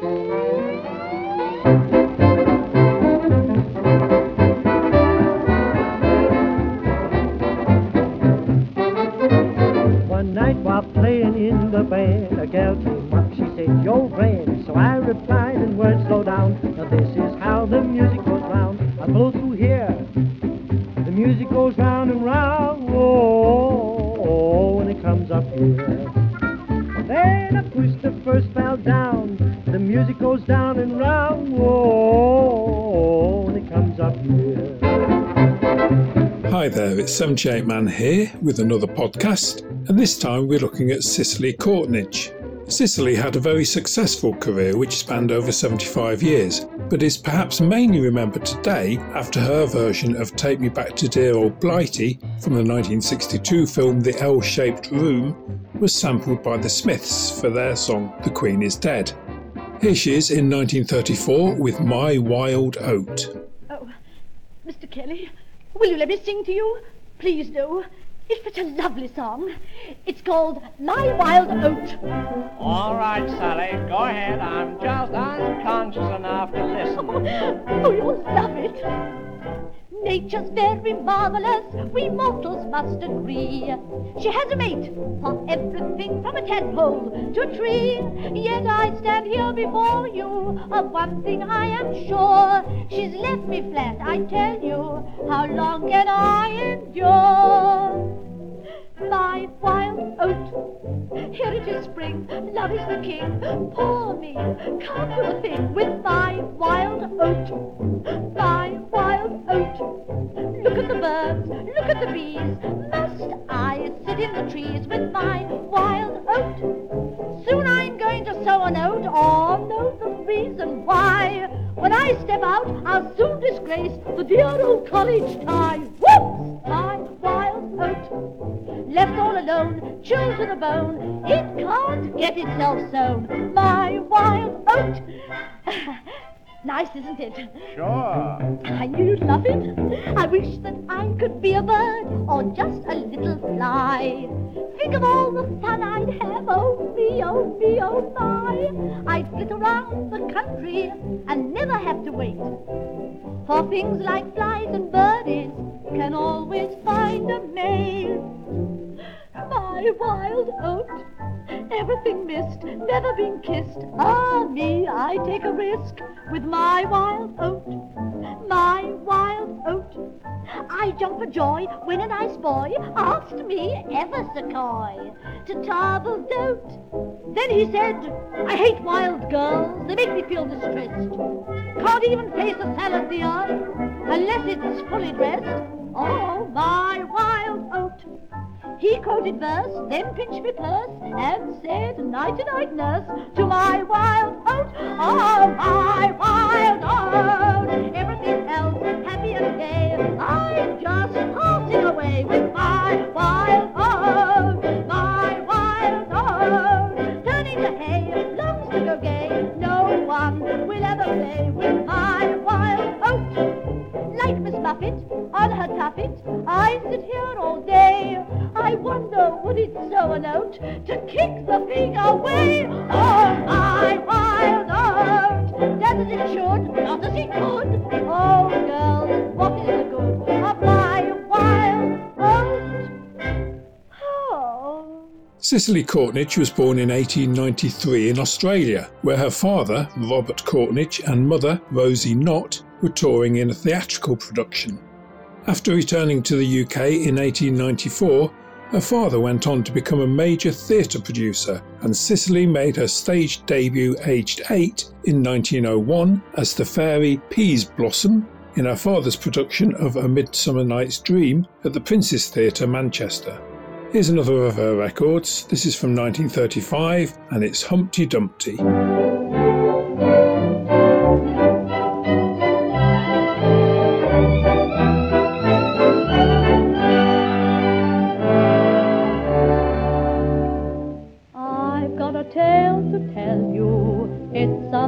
One it's 78 Man here with another podcast, and this time we're looking at Cicely Courtnidge. Cicely had a very successful career which spanned over 75 years, but is perhaps mainly remembered today after her version of Take Me Back to Dear Old Blighty from the 1962 film The L Shaped Room was sampled by the Smiths for their song The Queen is Dead. Here she is in 1934 with My Wild Oat. Oh, Mr. Kelly, will you let me sing to you? Please do. It's such a lovely song. It's called My Wild Oat. All right, Sally, go ahead. I'm just unconscious enough to listen. Oh, you'll love it. Nature's very marvelous, we mortals must agree. She has a mate for everything from a tadpole to a tree. Yet I stand here before you, of one thing I am sure. She's left me flat, I tell you. How long can I endure? My wild oat. Here it is spring, love is the king. Pour me, can't do a thing with my wild oat. My wild oat. Look at the birds, look at the bees. Must I sit in the trees with my wild oat? Soon I'm going to sow an oat, or know the reason why. When I step out, I'll soon disgrace the dear old college tie. Chilled to the bone, it can't get itself sown. My wild oat. nice, isn't it? Sure. I knew you'd love it. I wish that I could be a bird or just a little fly. Think of all the fun I'd have, oh me, oh me, oh my. I'd flit around the country and never have to wait. For things like flies and birdies can always find a mate. My wild oat, everything missed, never been kissed. Ah, me, I take a risk with my wild oat, my wild oat. I jump for joy when a nice boy asked me ever so coy to Tarvel's oat. Then he said, I hate wild girls, they make me feel distressed. Can't even face a salad, dear, unless it's fully dressed. Oh, my wild oat. He quoted verse, then pinched me purse, and said, Night and night, nurse, to my wild oat. Oh, my wild oat. Everything else happy and gay. I'm just passing away with my wild oat. I sit here all day. I wonder would it sow a note to kick the thing away? Oh, my wild oat! Does as it should, not as it could. Oh, girls, what is the good of my wild oat? Oh. Cicely Courtnidge was born in 1893 in Australia, where her father, Robert Courtnidge, and mother, Rosie Knott, were touring in a theatrical production. After returning to the UK in 1894, her father went on to become a major theatre producer, and Cicely made her stage debut aged eight in 1901 as the fairy Peaseblossom in her father's production of A Midsummer Night's Dream at the Prince's Theatre, Manchester. Here's another of her records. This is from 1935 and it's Humpty Dumpty.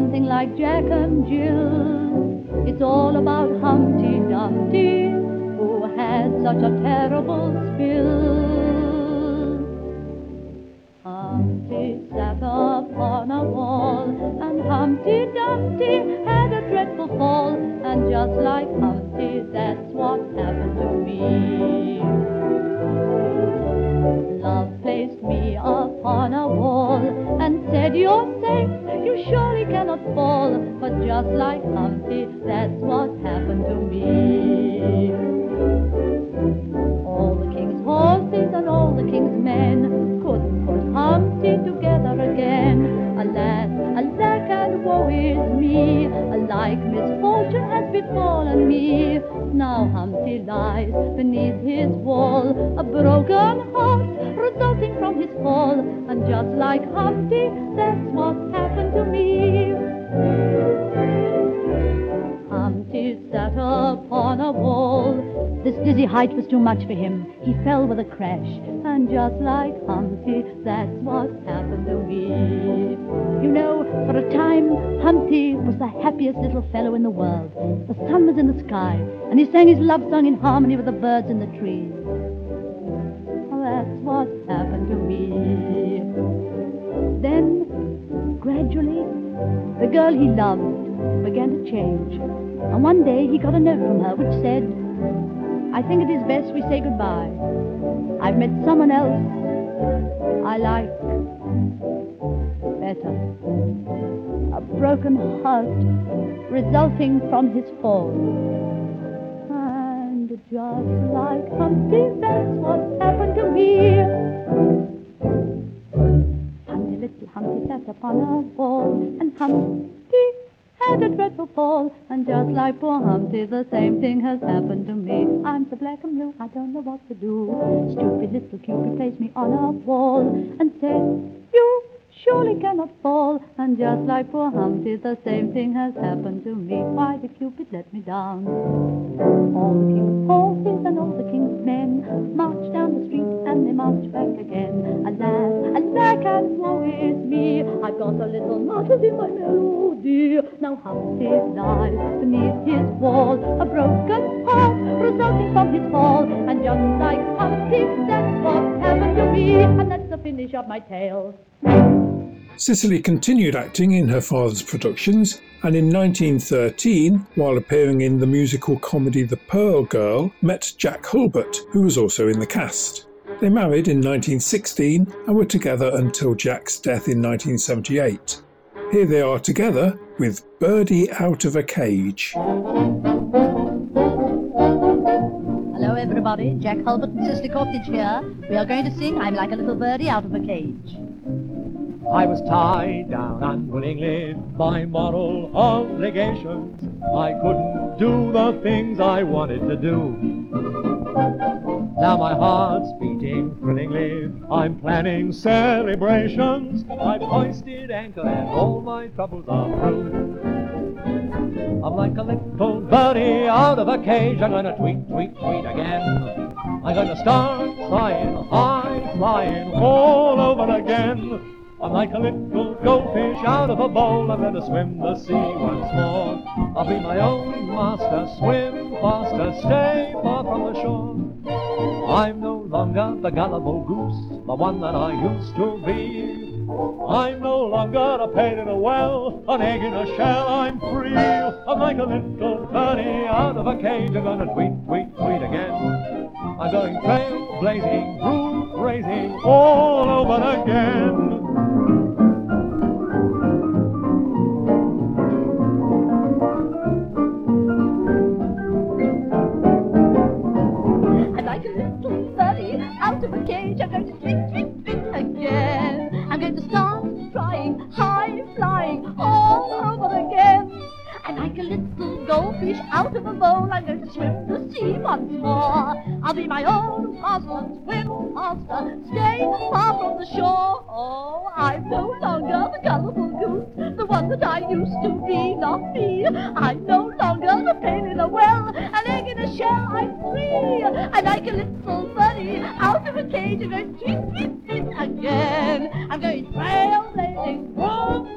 Something like Jack and Jill. It's all about Humpty Dumpty, who had such a terrible spill. Humpty sat upon a wall, and Humpty Dumpty had a dreadful fall, and just like Humpty, that's what happened to me. Just like Humpty, too much for him. He fell with a crash. And just like Humpty, that's what happened to me. You know, for a time, Humpty was the happiest little fellow in the world. The sun was in the sky, and he sang his love song in harmony with the birds in the trees. That's what happened to me. Then, gradually, the girl he loved began to change. And one day he got a note from her which said, I think it is best we say goodbye. I've met someone else I like better. A broken heart resulting from his fall. And just like Humpty, that's what happened to me. Humpty, little Humpty sat upon a wall, and Humpty had a dreadful fall. And just like poor Humpty, the same thing has happened to me. I'm so black and blue, I don't know what to do. Stupid little Cupid placed me on a wall and said, You surely cannot fall. And just like poor Humpty, the same thing has happened to me. Why did Cupid let me down? All the king's horses and all the king's men marched down the street and they marched back again. Alas, alack, and woe is me. I've got a little muddled in my melody. Now Humpty lies beneath his wall, a broken heart resulting from his fall. And just like Humpty, that's what happened to me. And that's the finish of my tale. Cicely continued acting in her father's productions, and in 1913, while appearing in the musical comedy The Pearl Girl, met Jack Hulbert, who was also in the cast. They married in 1916 and were together until Jack's death in 1978. Here they are together with Birdie Out of a Cage. Hello, everybody. Jack Hulbert and Cicely Courtnidge here. We are going to sing I'm Like a Little Birdie Out of a Cage. I was tied down unwillingly by moral obligations. I couldn't do the things I wanted to do. Now my heart's beating thrillingly. I'm planning celebrations. I've hoisted anchor and all my troubles are through. I'm like a little birdie out of a cage. I'm gonna tweet, tweet, tweet again. I'm gonna start flying, high flying all over again. I'm like a little goldfish out of a bowl. I'm gonna swim the sea once more. I'll be my own master, swim faster, stay far from the shore. I'm no longer the gullible goose, the one that I used to be. I'm no longer a pain in a well, an egg in a shell, I'm free. I'm like a little birdie out of a cage, I'm gonna tweet, tweet, tweet again. I'm going trail blazing, groove raising, all over again. Birdie out of a cage. I'm going to tweet, tweet, tweet again. I'm going to start trying, high flying all over again. I'm like a little goldfish out of a bowl. I'm going to swim the sea once more. I'll be my own master, swim faster, stay far from the shore. Oh, I'm no longer the gullible goose, the one that I used to be, not me. I'm no longer the pain in the well, shell. I'm free. I'm like a little birdie out of a cage. I'm tweet, tweet, tweet again. I'm going trailblazing,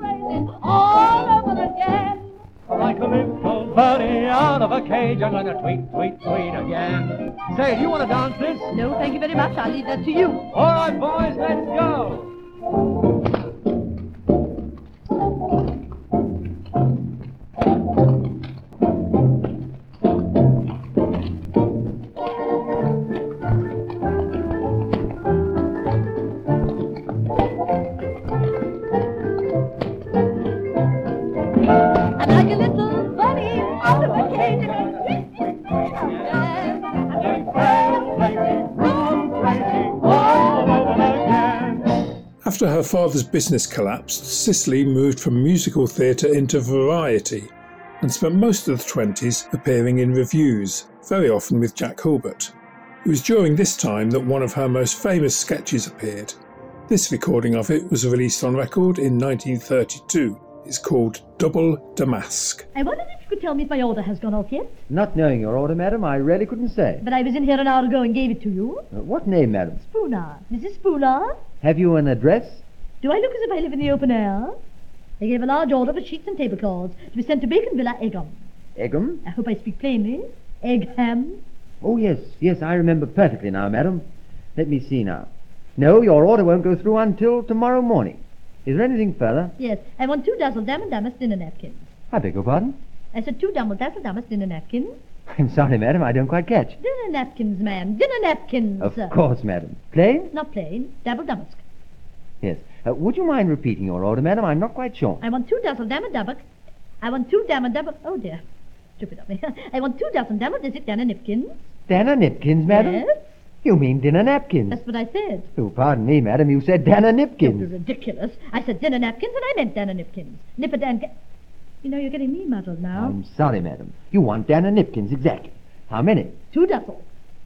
racing, all over again. Like a little birdie out of a cage, I'm gonna tweet, tweet, tweet again. Say, do you want to dance this? No, thank you very much. I'll leave that to you. All right, boys, let's go. After her father's business collapsed, Cicely moved from musical theatre into variety and spent most of the 20s appearing in reviews, very often with Jack Hulbert. It was during this time that one of her most famous sketches appeared. This recording of it was released on record in 1932. It's called Double Damask. I you could tell me if my order has gone off yet. Not knowing your order, madam, I really couldn't say. But I was in here an hour ago and gave it to you. Uh, what name, madam? Spooner. Mrs. Spooner. Have you an address? Do I look as if I live in the open air? I gave a large order for sheets and tablecloths to be sent to Bacon Villa, Egham. Egham? I hope I speak plainly. Egham. Oh, yes, yes, I remember perfectly now, madam. Let me see now. No, your order won't go through until tomorrow morning. Is there anything further? Yes, I want two dozen dam and damask dinner napkins. I beg your pardon? I said two dazzle dazzle damask dinner napkins. I'm sorry, madam, I don't quite catch. Dinner napkins, ma'am. Dinner napkins. Of course, madam. Plain? Not plain. Double damask. Yes. Uh, would you mind repeating your order, madam? I'm not quite sure. I want two dazzle dam and damask. I want two dam and damask. Oh, dear. Stupid of me. I want two dozen dam and disick dinner napkins. Dinner napkins, madam? Yes. You mean dinner napkins? That's what I said. Oh, pardon me, madam. You said dinner napkins. ridiculous. I said dinner napkins and I meant dinner napkins. Nipper dan... You know, you're getting me muddled now. I'm sorry, madam. You want dinner napkins, exactly. How many? two dozen.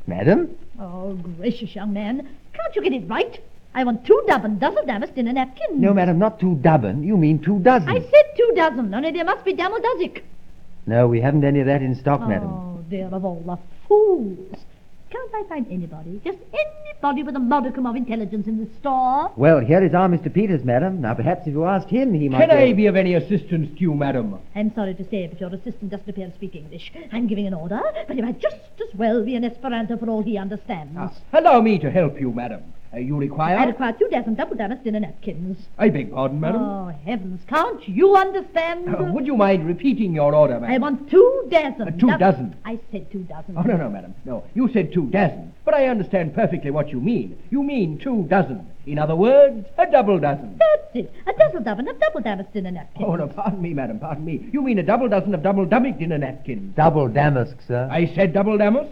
Madam? Oh, gracious young man. Can't you get it right? I want two dozen dozen damask dinner napkins. No, madam, not two dozen. You mean two dozen. I said two dozen, only there must be dozic. No, we haven't any of that in stock, madam. Oh, dear, of all the fools. Can't I find anybody, just anybody with a modicum of intelligence in the store? Well, here is our Mr. Peters, madam. Now, perhaps if you asked him, he might... Can I be of any assistance to you, madam? I'm sorry to say, but your assistant doesn't appear to speak English. I'm giving an order, but it might just as well be an Esperanto for all he understands. Ah, allow me to help you, madam. Uh, you require? I require two dozen double damask dinner napkins. I beg pardon, madam. Oh, heavens, can't you understand? Uh, would you mind repeating your order, madam? I want two dozen. Uh, two Dou- dozen. I said two dozen. Oh, no, no, madam. No, you said two dozen. But I understand perfectly what you mean. You mean two dozen. In other words, a double dozen. That's it. A dozen dozen of double damask dinner napkins. Oh, no, pardon me, madam, pardon me. You mean a double dozen of double damask dinner napkins. Double damask, sir. I said double damask.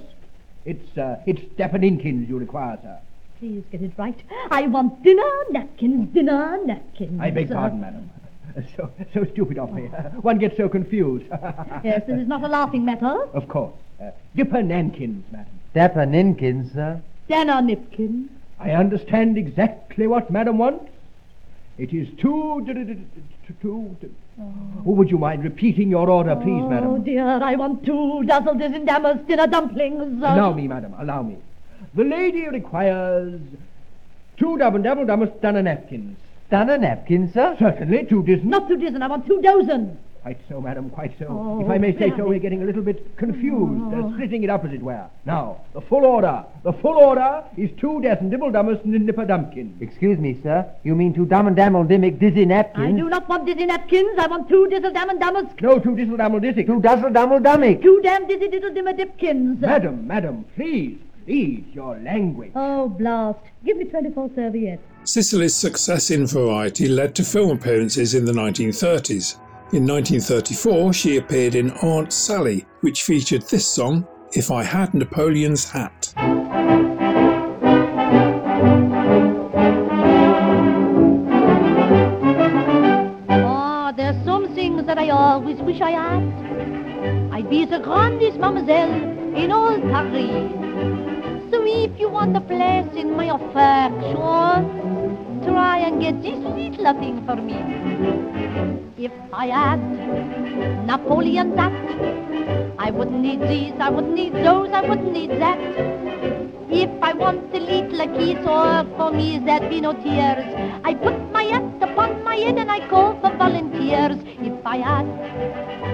It's, uh, it's Dapaninkins you require, sir. Please get it right. I want dinner napkins, dinner napkins. I beg pardon, madam. So, so stupid of me. One gets so confused. Yes, this is not a laughing matter. Of course. Uh, Dipper Nankins, madam. Dapper Ninkins, sir. Dinner napkins. I understand exactly what madam wants. It is two... d- d- d- d- two... d- Oh, would you mind repeating your order, please, Oh, madam? Oh, dear, I want two dozen dozen damask dinner dumplings. Uh, Allow me, madam, allow me. The lady requires two double double double stunner napkins. Done napkin, sir? Certainly, two dozen. Not two dozen, I want two dozen. Quite so, madam, quite so. Oh, if I may say so, we're getting a little bit confused, Oh. uh, splitting it up, as it were. Now, the full order. The full order is two dozen dibble dummers and nipper dumpkins. Excuse me, sir. You mean two dum and dammel dimmick dizzy napkins? I do not want dizzy napkins. I want two dizzle dam and damask. No, two dizzle dammel dissick. Two dazzle dummel dummick. Two damn dizzy diddle dimmer dipkins. Madam, madam, please, please, your language. Oh, blast. Give me 24 serviettes. Cicely's success in variety led to film appearances in the 1930s. In 1934, she appeared in Aunt Sally, which featured this song, If I Had Napoleon's Hat. Oh, there's some things that I always wish I had. I'd be the grandest mademoiselle in all Paris. If you want a place in my affection, try and get this little thing for me. If I had Napoleon that, I wouldn't need these, I wouldn't need those, I wouldn't need that. If I want a little kiss or for me there'd be no tears, I put my hat upon my head and I call for volunteers. If I had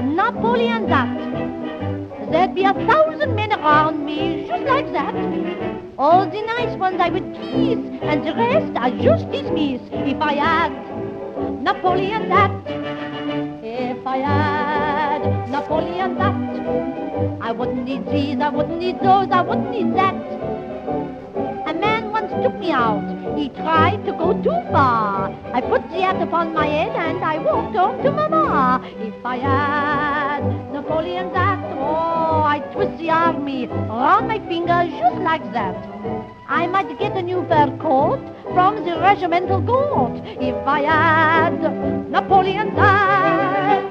Napoleon that, there'd be a thousand men around me just like that. All the nice ones I would kiss, and the rest I just dismiss. If I had Napoleon that, if I had Napoleon that, I wouldn't need these, I wouldn't need those, I wouldn't need that. A man once took me out. He tried to go too far. I put the hat upon my head and I walked home to Mama. If I had Napoleon's hat, oh, the army around my finger just like that. I might get a new fur coat, from the regimental court if I had Napoleon's hat.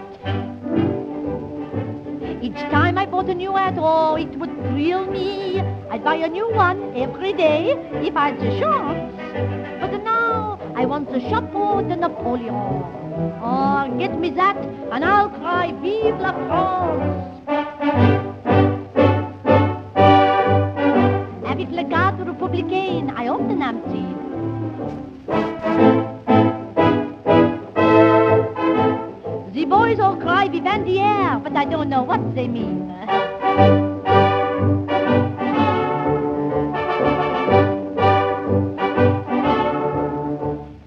Each time I bought a new hat, oh, it would thrill me. I'd buy a new one every day if I had the chance. But now I want the chapeau de Napoleon. Oh, get me that, and I'll cry Vive la France! I often am seen. The boys all cry Vivandière, but I don't know what they mean.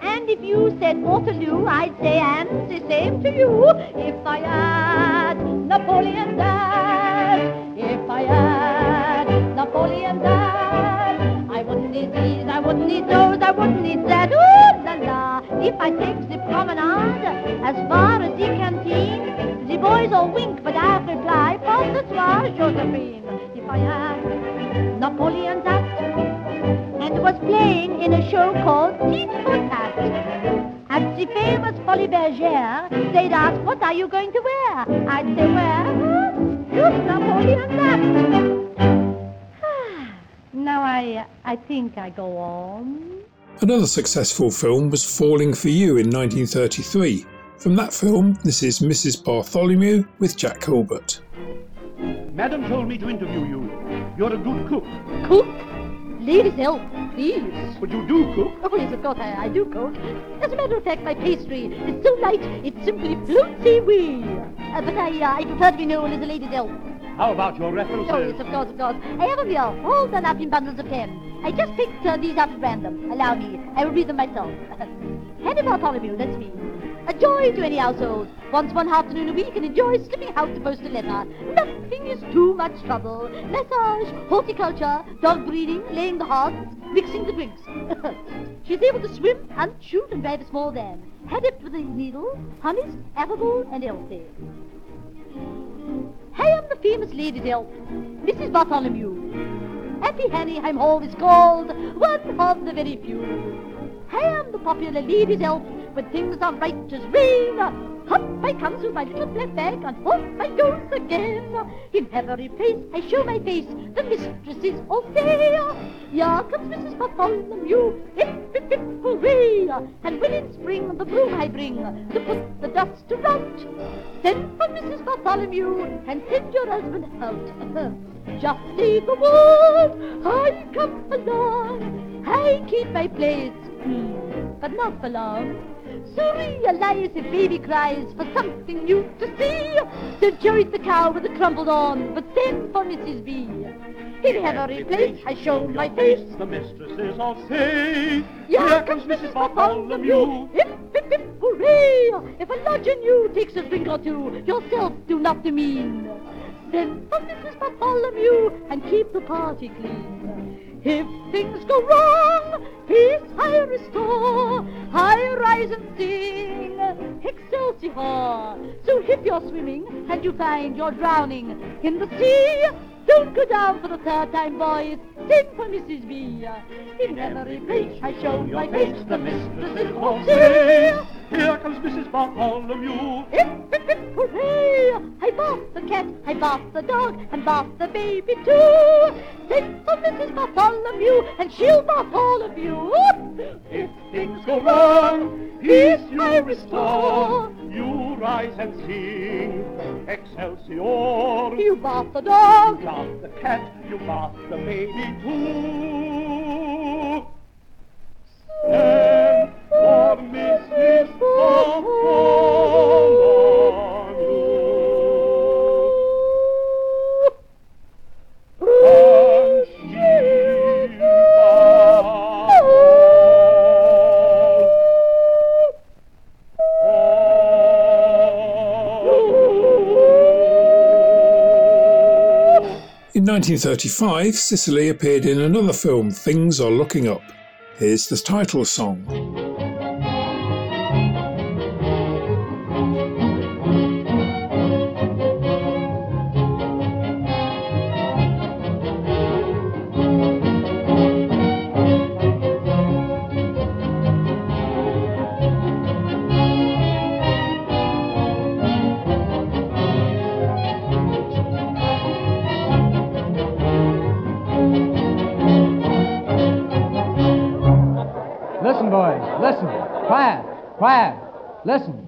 And if you said Waterloo, I'd say and the same to you. If I had Napoleon dad, if I had Napoleon dad, wouldn't need those, I wouldn't need that. Ooh la la! If I take the promenade as far as the canteen, the boys all wink, but I reply, Passe toi, Josephine. If I had Napoleon dad and was playing in a show called Tit for. At the famous Folies Bergère, they'd ask, what are you going to wear? I'd say, well, just Napoleon that. Now I, I think I go on. Another successful film was Falling for You in 1933. From that film, this is Mrs. Bartholomew with Jack Hulbert. Madam told me to interview you. You're a good cook. Cook? Ladies help, please. But you do cook. Oh, yes, of course, I, I do cook. As a matter of fact, my pastry is so light, it simply floats away. Uh, but I, uh, I prefer to be known as a lady's elf. How about your references? Oh, yes, of course, of course. I have them here, all done up in bundles of ten. I just picked uh, these out at random. Allow me, I will read them myself. Henry Bartholomew, that's me. A joy to any household. Once one afternoon a week and enjoy slipping out to post a letter. Nothing is too much trouble. Massage, horticulture, dog breeding, laying the hearts, mixing the drinks. She's able to swim and shoot and drive a small van. Adept with a needle, honest, affable, and healthy. I am the famous lady's elf, Mrs. Bartholomew. Happy Hanny, I'm always called, one of the very few. I am the popular lady's elf, when things are right as rain. Up I comes with my little black bag, and off I goes again. In every place I show my face, the mistresses all say, Here comes Mrs. Bartholomew, hip, hip, hip, hooray! And when in spring the broom I bring, to put the dust to rout. Send for Mrs. Bartholomew, and send your husband out. Just take the word, I come along. I keep my place, hmm, but not for long. So realize if baby cries for something new to see, don't choice the cow with the crumpled on, but send for Mrs. B. In every place I show my face. The mistresses all say, Here comes Mrs. Bartholomew. Hip, hip, hip, hooray! If a lodger new takes a drink or two, yourself do not demean. Send for Mrs. Bartholomew and keep the party clean. If things go wrong, peace I restore. I rise and sing, Excelsior. So if you're swimming and you find you're drowning in the sea, don't go down for the third time, boys. Sing for Mrs. B. In every place I show my face, the mistresses all say, Here comes Mrs. Bartholomew. Hip, hip, hip, hooray! I bought the cat, I bought the dog, and bought the baby too. Send for Mrs. Bartholomew, and she'll bath all of you. If things go wrong, peace you restore. You rise and sing, Excelsior. You bath the dog, You bath the cat, you bath the baby too. Send for Mrs. Bartholomew. In 1935, Cicely appeared in another film, Things Are Looking Up. Here's the title song. Listen.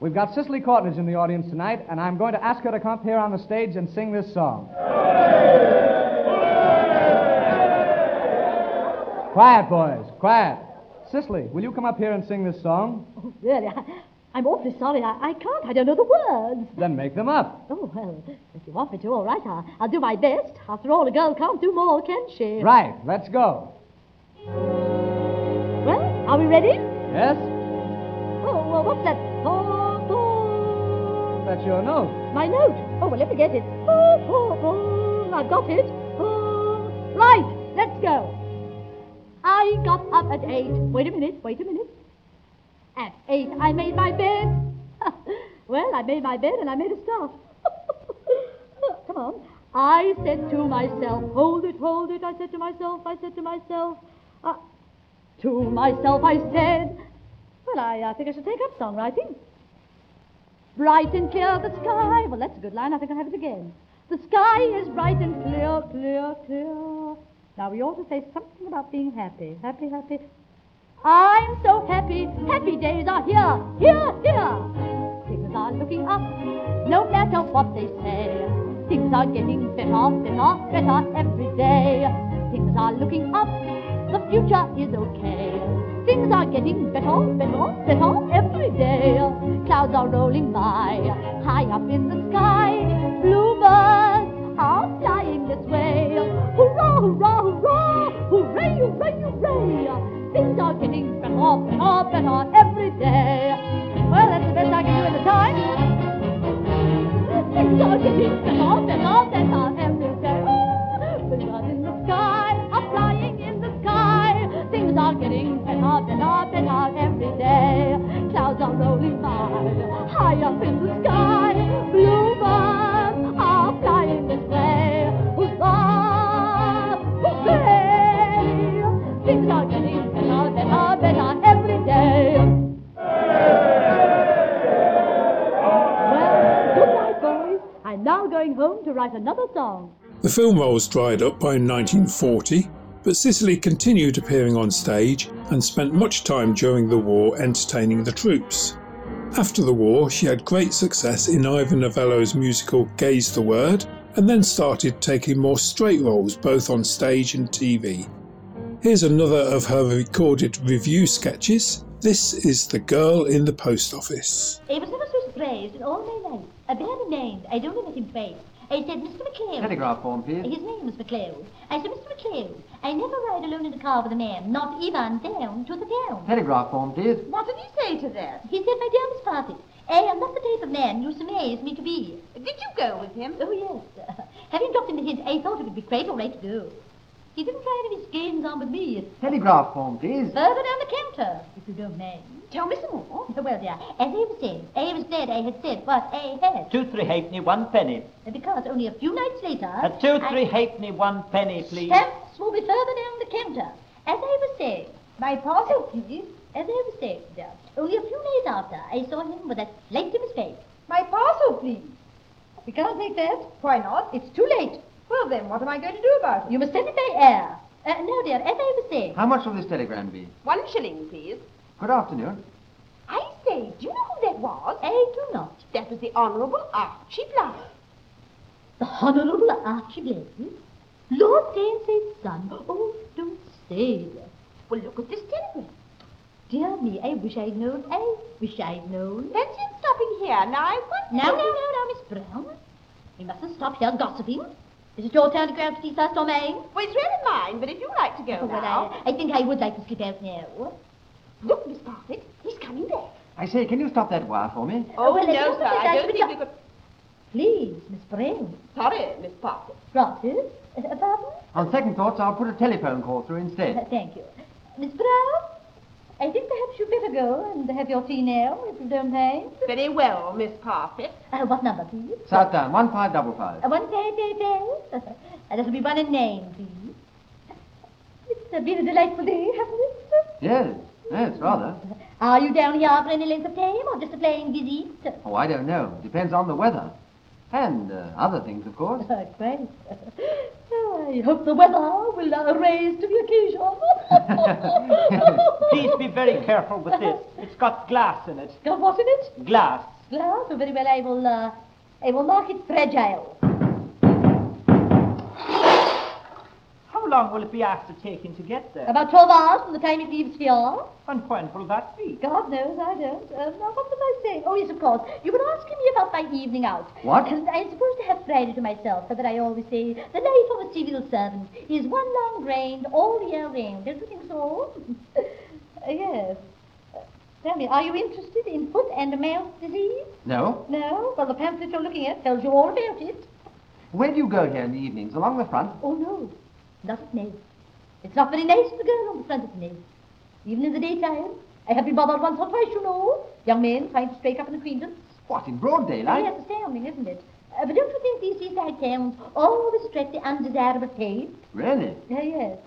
We've got Cicely Courtnidge in the audience tonight, and I'm going to ask her to come up here on the stage and sing this song. Quiet, boys. Quiet. Cicely, will you come up here and sing this song? Oh, really? I, I'm awfully sorry. I, I can't. I don't know the words. Then make them up. Oh, well, if you want me to, all right. I'll, I'll do my best. After all, a girl can't do more, can she? Right. Let's go. Well, are we ready? Yes? What's that? That's your note. My note. Oh, well, let me get it. I've got it. Oh. Right, let's go. I got up at eight. Wait a minute, wait a minute. At eight, I made my bed. well, I made my bed and I made a start. Come on. I said to myself, hold it, hold it. I said to myself, I said to myself, uh, to myself, I said, well, I uh, think I should take up songwriting. Bright and clear the sky. Well, that's a good line. I think I'll have it again. The sky is bright and clear, clear, clear. Now, we ought to say something about being happy. Happy, happy. I'm so happy. Happy days are here, here, here. Things are looking up, no matter what they say. Things are getting better, better, better every day. Things are looking up, the future is okay. Things are getting better, better, better every day. Clouds are rolling by, high up in the sky. Bluebirds are flying this way. Hurrah, hurrah, hurrah! Hooray, hooray, hooray! Things are getting better, better, better every day. Well, that's the best I can do in the time. Things are getting better, better, better day. Clouds are rolling by, high up in the sky. Are flying this way. Things are getting better, better, better every day. I'm now going home to write another song. The film roles dried up by 1940, but Cicely continued appearing on stage and spent much time during the war entertaining the troops. After the war, she had great success in Ivor Novello's musical Gay's the Word, and then started taking more straight roles both on stage and TV. Here's another of her recorded review sketches. This is The Girl in the Post Office. I was never so surprised in all my life. A named. I don't know twice. I said, Mr. McLeod. Telegraph form, please. His name is McLeod. I said, Mr. McLeod, I never ride alone in a car with a man, not even down to the town. Telegraph form, please. What did he say to that? He said, my dear Miss Parfitt, I am not the type of man you surmise me to be. Did you go with him? Oh, yes. having dropped in the hint, I thought it would be quite all right to go. He didn't try any schemes on with me. Telegraph form, please. Further down the counter, if you don't mind. Tell me some more. Well, dear, as I was saying, I was glad I had said what I had. Two, three halfpenny, one penny. Because only a few nights later... A two, I- three halfpenny, one penny, please. Stamps will be further down the counter. As I was saying, my parcel, please. As I was saying, dear, only a few days after, I saw him with a light in his face. My parcel, please. We can't take that. Why not? It's too late. Well, then, what am I going to do about it? You must send it by air. Uh, no, dear, as I was saying. How much will this telegram be? One shilling, please. Good afternoon. I say, do you know who that was? I do not. That was the Honourable Archie Blythe. The Honourable Archie Blythe? Lord Dancy's son? Oh, don't say that. Well, look at this telegram. Dear me, I wish I'd known. I wish I'd known. Fancy stopping here. Now, I want Now, now, now, now, Miss Brown. We mustn't stop here gossiping. Is it your turn to go out to tea first or? Well, it's really mine, but if you like to go oh, well, I, I think I would like to slip out now. Look, Miss Parfitt, he's coming back. I say, can you stop that wire for me? Oh, well, no, sir, I don't think we could... Please, Miss Brown. Sorry, Miss Parfitt. Francis? Uh, pardon? On second thoughts, I'll put a telephone call through instead. Uh, thank you. Miss Brown? I think perhaps you'd better go and have your tea now, if you don't mind. Very well, Miss Parfitt. Uh, what number, please? Southdown, 1555. Uh, one five five five. Uh, that'll be one in name, please. It's uh, been a delightful day, hasn't it? Yes, yes, rather. Are you down here for any length of time, or just a plain visit? Oh, I don't know. Depends on the weather. And uh, other things, of course. Oh, quite. I hope the weather will uh, raise to the occasion. Please be very careful with this. It's got glass in it. Got what in it? Glass. Glass? Oh, very well, I will, uh, I will mark it fragile. How long will it be after taking to get there? About 12 hours from the time it leaves here. And when will that be? God knows, I don't. Uh, now, what was I saying? Oh, yes, of course. You were asking me about my evening out. What? And I'm supposed to have Friday to myself, so that I always say the life of a civil servant is one long drained all year round. Don't you think so? uh, yes. Uh, tell me, are you interested in foot and mouth disease? No? No? Well, the pamphlet you're looking at tells you all about it. Where do you go here in the evenings? Along the front? Oh, no. Not night. It's not very nice for the girl on the front at night. Even in the daytime. I have been bothered once or twice, you know. Young men trying to strike up an acquaintance. What, in broad daylight? Yes, astounding, isn't it? Uh, but don't you think these seaside towns always attract the undesirable taste? Really? Uh, yes.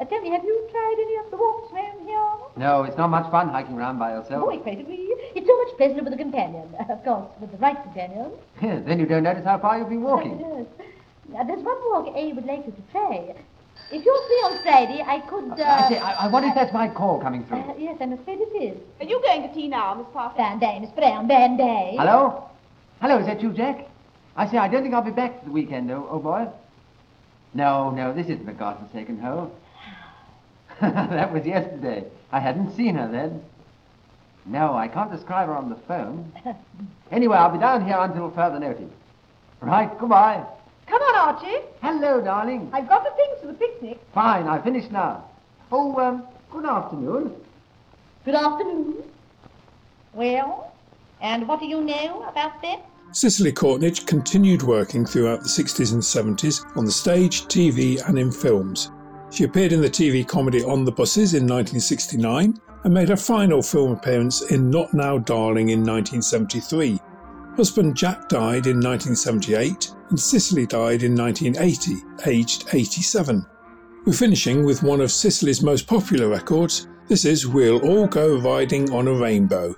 Uh, tell me, have you tried any of the walks round here? No, it's not much fun hiking around by yourself. Oh, I quite agree. It's so much pleasanter with a companion. of course, with the right companion. then you don't notice how far you've been walking. Yes. Now, there's one walk I would like you to try. If you're free on Friday, I could. Uh, I say, I, I wonder if that's my call coming through. Uh, yes, I'm afraid it is. Are you going to tea now, Miss Parker? Van Day, Miss Brown, Van Day. Hello? Hello, is that you, Jack? I say, I don't think I'll be back for the weekend, oh, oh boy. No, no, this isn't the Garden Second Hole. that was yesterday. I hadn't seen her then. No, I can't describe her on the phone. Anyway, I'll be down here until further notice. Right, goodbye. Come on, Archie. Hello, darling. I've got the things for the picnic. Fine, I've finished now. Oh, um, good afternoon. Good afternoon. Well, and what do you know about that? Cicely Courtnidge continued working throughout the 60s and 70s on the stage, TV, and in films. She appeared in the TV comedy On the Buses in 1969 and made her final film appearance in Not Now Darling in 1973. Husband Jack died in 1978 and Cicely died in 1980, aged 87. We're finishing with one of Cicely's most popular records. This is We'll All Go Riding on a Rainbow.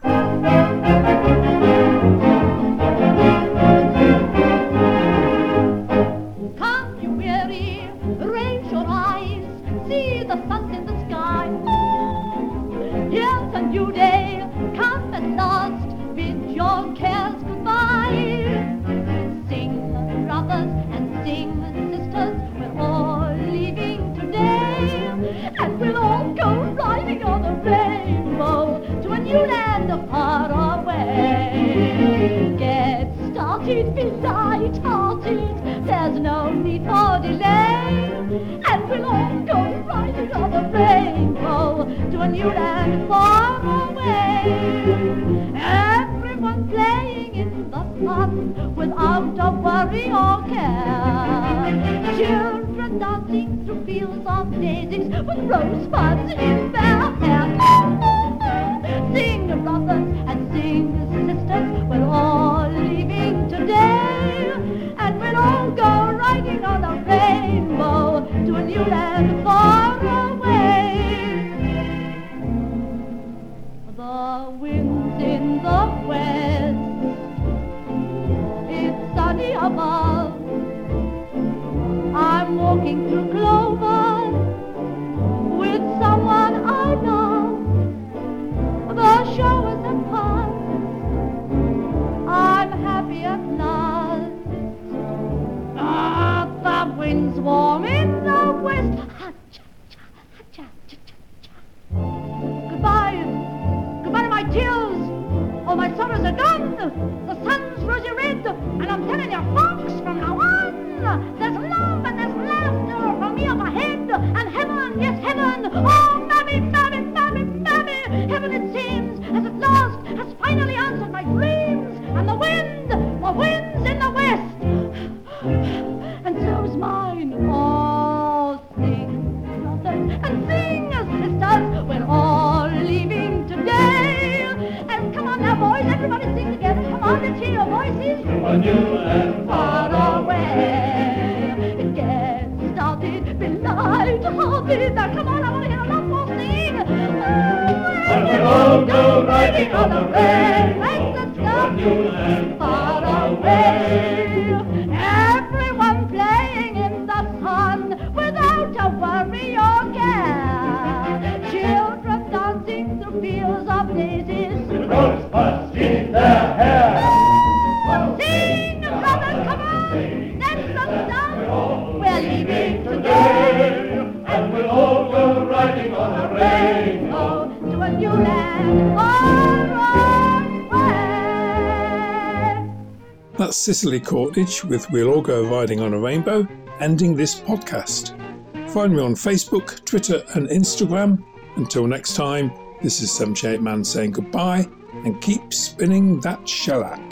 To land far away. Get started, be light-hearted, there's no need for delay, and we'll all go riding on the rainbow to a new land far away. Everyone playing in the sun without a worry or care. Children dancing through fields of daisies with rosebuds in their wind's warm in the west. Goodbye, goodbye, my tears. All my sorrows are gone. A Cicely Courtnidge with We'll All Go Riding on a Rainbow, ending this podcast. Find me on Facebook, Twitter, and Instagram. Until next time, this is 78 Man saying goodbye and keep spinning that shellac.